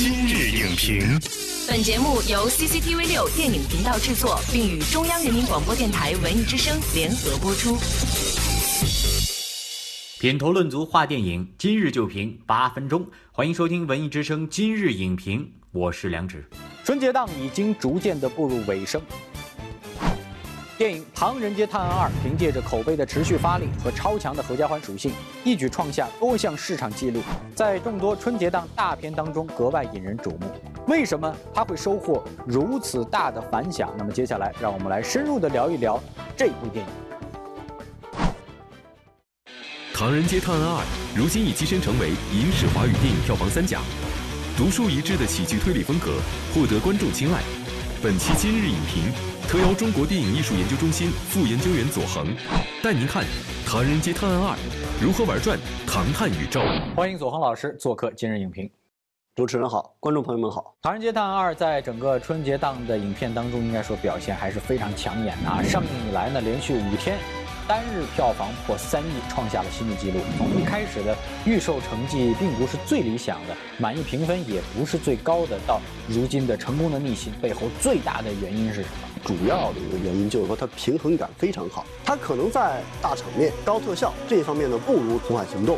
今日影评，本节目由 CCTV 六电影频道制作，并与中央人民广播电台文艺之声联合播出。品头论足话电影，今日就评八分钟。欢迎收听文艺之声今日影评，我是梁植。春节档已经逐渐的步入尾声。电影《唐人街探案二》凭借着口碑的持续发力和超强的合家欢属性，一举创下多项市场纪录，在众多春节档大片当中格外引人瞩目。为什么它会收获如此大的反响？那么接下来，让我们来深入的聊一聊这部电影。《唐人街探案二》如今已跻身成为影史华语电影票房三甲，独树一帜的喜剧推理风格获得观众青睐。本期今日影评。特邀中国电影艺术研究中心副研究员左恒，带您看《唐人街探案二》如何玩转唐探宇宙。欢迎左恒老师做客今日影评。主持人好，观众朋友们好。《唐人街探案二》在整个春节档的影片当中，应该说表现还是非常抢眼的啊！上映以来呢，连续五天。单日票房破三亿，创下了新的纪录。从一开始的预售成绩并不是最理想的，满意评分也不是最高的，到如今的成功的逆袭，背后最大的原因是什么？主要的一个原因就是说它平衡感非常好。它可能在大场面、高特效这一方面呢，不如《红海行动》，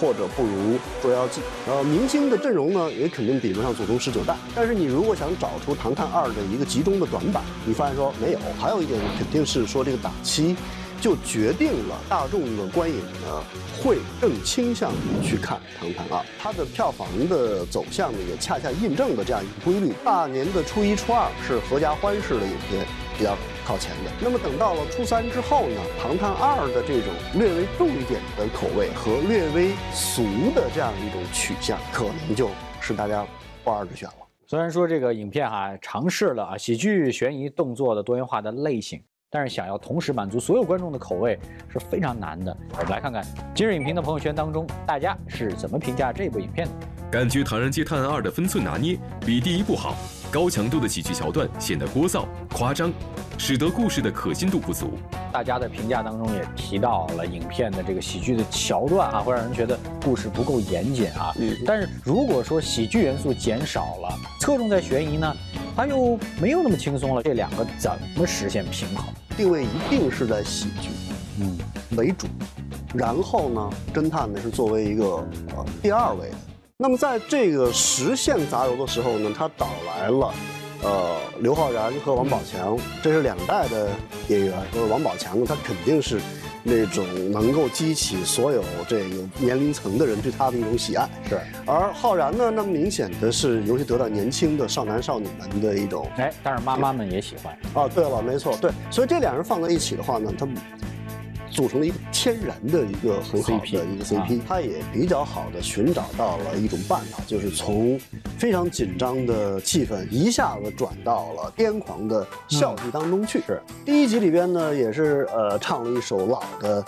或者不如《捉妖记》。呃，明星的阵容呢，也肯定比不上《祖宗十九代》。但是你如果想找出《唐探二》的一个集中的短板，你发现说没有。还有一点肯定是说这个档期。就决定了大众的观影呢，会更倾向于去看《唐探二》，它的票房的走向呢，也恰恰印证了这样一个规律。大年的初一、初二是合家欢式的影片比较靠前的，那么等到了初三之后呢，《唐探二》的这种略微重一点的口味和略微俗的这样一种取向，可能就是大家不二之选了。虽然说这个影片哈尝试了啊喜剧、悬疑、动作的多元化的类型。但是想要同时满足所有观众的口味是非常难的。我们来看看今日影评的朋友圈当中，大家是怎么评价这部影片的？感觉《唐人街探案二》的分寸拿捏比第一部好，高强度的喜剧桥段显得聒噪夸张，使得故事的可信度不足。大家的评价当中也提到了影片的这个喜剧的桥段啊，会让人觉得故事不够严谨啊。嗯。但是如果说喜剧元素减少了，侧重在悬疑呢，它又没有那么轻松了。这两个怎么实现平衡？定位一定是在喜剧，嗯为主，然后呢，侦探呢是作为一个呃第二位的。那么在这个实现杂糅的时候呢，他找来了，呃刘昊然和王宝强，这是两代的演员。就是王宝强，他肯定是。那种能够激起所有这个年龄层的人对他的一种喜爱，是。而浩然呢，那么明显的是尤其得到年轻的少男少女们的一种，哎，但是妈妈们也喜欢。哦，对了，没错，对，所以这两人放在一起的话呢，他们。组成了一个天然的一个很好的一个 CP，他也比较好的寻找到了一种办法，就是从非常紧张的气氛一下子转到了癫狂的笑剧当中去。是第一集里边呢，也是呃唱了一首老的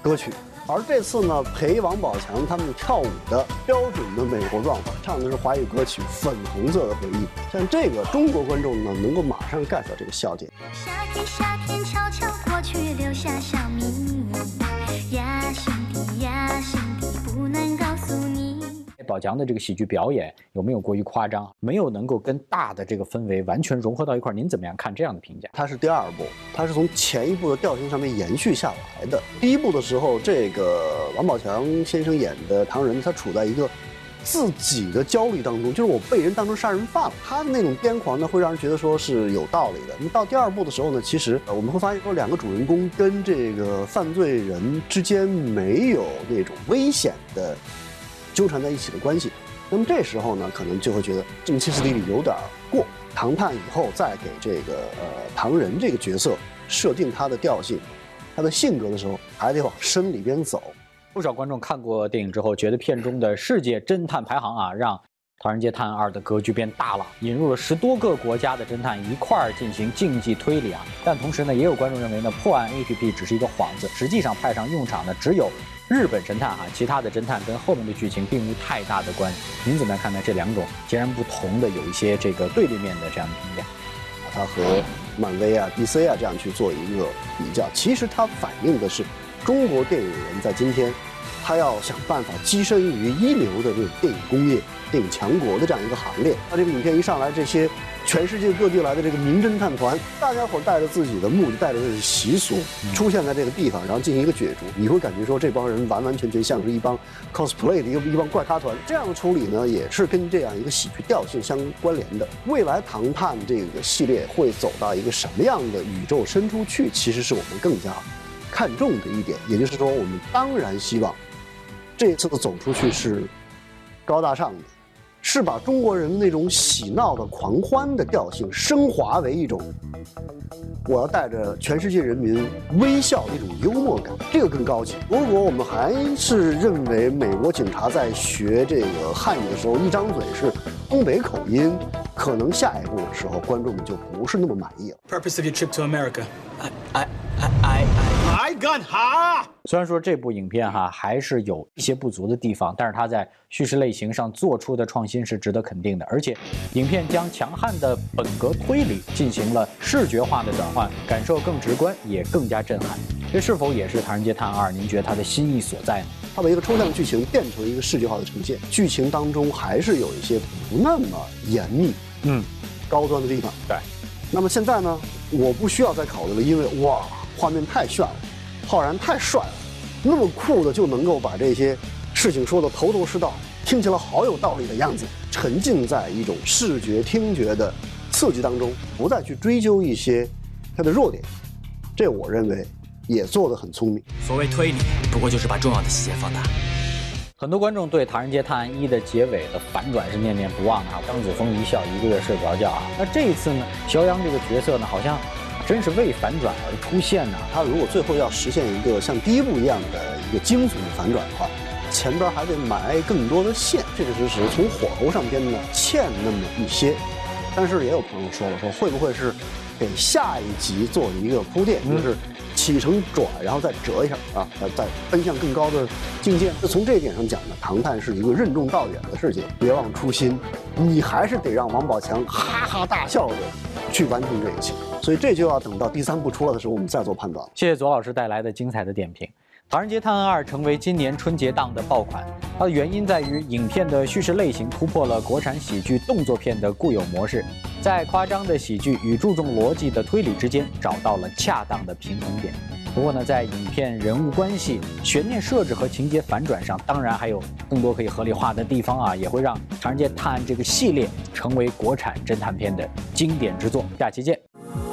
歌曲，而这次呢陪王宝强他们跳舞的标准的美国状态，唱的是华语歌曲《粉红色的回忆》，像这个中国观众呢能够马上 get 到这个笑点。夏天，夏天悄悄强的这个喜剧表演有没有过于夸张？没有能够跟大的这个氛围完全融合到一块儿，您怎么样看这样的评价？它是第二部，它是从前一部的调性上面延续下来的。第一部的时候，这个王宝强先生演的唐人，他处在一个。自己的焦虑当中，就是我被人当成杀人犯了。他的那种癫狂呢，会让人觉得说是有道理的。那么到第二部的时候呢，其实我们会发现说，两个主人公跟这个犯罪人之间没有那种危险的纠缠在一起的关系。那么这时候呢，可能就会觉得这么歇斯底里有点过。谈判以后再给这个呃唐人这个角色设定他的调性、他的性格的时候，还得往深里边走。不少观众看过电影之后，觉得片中的世界侦探排行啊，让《唐人街探案二》的格局变大了，引入了十多个国家的侦探一块儿进行竞技推理啊。但同时呢，也有观众认为呢，破案 APP 只是一个幌子，实际上派上用场的只有日本神探啊，其他的侦探跟后面的剧情并无太大的关系。您怎么样看待这两种截然不同的、有一些这个对立面的这样的评价？它和漫威啊、DC 啊这样去做一个比较，其实它反映的是。中国电影人在今天他要想办法跻身于一流的这种电影工业、电影强国的这样一个行列。那这个影片一上来，这些全世界各地来的这个名侦探团，大家伙带着自己的目的，带着的是习俗，出现在这个地方，然后进行一个角逐。你会感觉说，这帮人完完全全像是一帮 cosplay 的一个一帮怪咖团。这样的处理呢，也是跟这样一个喜剧调性相关联的。未来《唐探》这个系列会走到一个什么样的宇宙深处去，其实是我们更加看重的一点。也就是说，我们当然希望。这次的走出去是高大上的，是把中国人那种喜闹的狂欢的调性升华为一种，我要带着全世界人民微笑的一种幽默感，这个更高级。如果我们还是认为美国警察在学这个汉语的时候一张嘴是东北口音，可能下一步的时候观众们就不是那么满意了。Purpose of your trip to America? I, I, I, I got ha. 虽然说这部影片哈还是有一些不足的地方，但是它在叙事类型上做出的创新是值得肯定的。而且，影片将强悍的本格推理进行了视觉化的转换，感受更直观，也更加震撼。这是否也是《唐人街探案二》？您觉得它的新意所在呢？它把一个抽象剧情变成一个视觉化的呈现，剧情当中还是有一些不那么严密、嗯，高端的地方。对。那么现在呢，我不需要再考虑了，因为哇，画面太炫了。浩然太帅了，那么酷的就能够把这些事情说的头头是道，听起来好有道理的样子，沉浸在一种视觉听觉的刺激当中，不再去追究一些它的弱点，这我认为也做得很聪明。所谓推理，不过就是把重要的细节放大。很多观众对《唐人街探案一》的结尾的反转是念念不忘啊，张子枫一笑，一个月睡不着觉啊。那这一次呢，肖央这个角色呢，好像。真是为反转而出现呢。他如果最后要实现一个像第一部一样的一个惊悚的反转的话，前边还得埋更多的线，确确实实从火候上边呢欠那么一些。但是也有朋友说了，说会不会是给下一集做一个铺垫，就是起承转，然后再折一下啊，再奔向更高的境界。那从这一点上讲呢，唐探是一个任重道远的事情，别忘初心，你还是得让王宝强哈哈大笑的去完成这一切。所以这就要等到第三部出来的时候，我们再做判断。谢谢左老师带来的精彩的点评，《唐人街探案二》成为今年春节档的爆款，它的原因在于影片的叙事类型突破了国产喜剧动作片的固有模式，在夸张的喜剧与注重逻辑的推理之间找到了恰当的平衡点。不过呢，在影片人物关系、悬念设置和情节反转上，当然还有更多可以合理化的地方啊，也会让《唐人街探案》这个系列成为国产侦探片的经典之作。下期见。